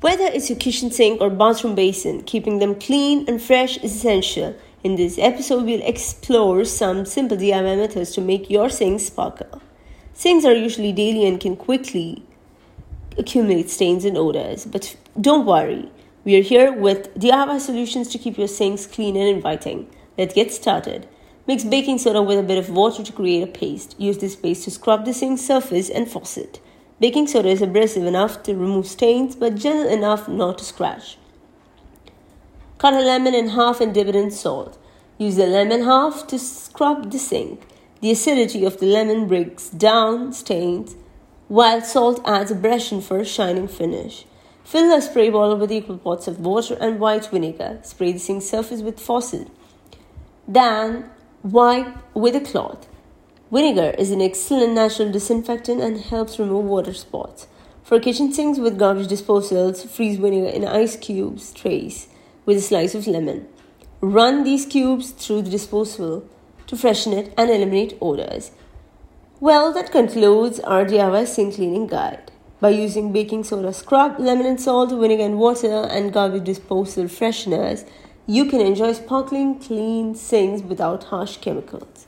Whether it's your kitchen sink or bathroom basin, keeping them clean and fresh is essential. In this episode, we'll explore some simple DIY methods to make your sinks sparkle. Sinks are usually daily and can quickly accumulate stains and odors, but don't worry. We are here with DIY solutions to keep your sinks clean and inviting. Let's get started. Mix baking soda with a bit of water to create a paste. Use this paste to scrub the sink surface and faucet. Baking soda is abrasive enough to remove stains but gentle enough not to scratch. Cut a lemon in half and dip it in salt. Use the lemon half to scrub the sink. The acidity of the lemon breaks down stains, while salt adds abrasion for a shining finish. Fill a spray bottle with equal parts of water and white vinegar. Spray the sink surface with faucet. Then wipe with a cloth. Vinegar is an excellent natural disinfectant and helps remove water spots. For kitchen sinks with garbage disposals, freeze vinegar in ice cubes trays with a slice of lemon. Run these cubes through the disposal to freshen it and eliminate odors. Well, that concludes our DIY sink cleaning guide. By using baking soda scrub, lemon and salt, vinegar and water, and garbage disposal fresheners, you can enjoy sparkling clean sinks without harsh chemicals.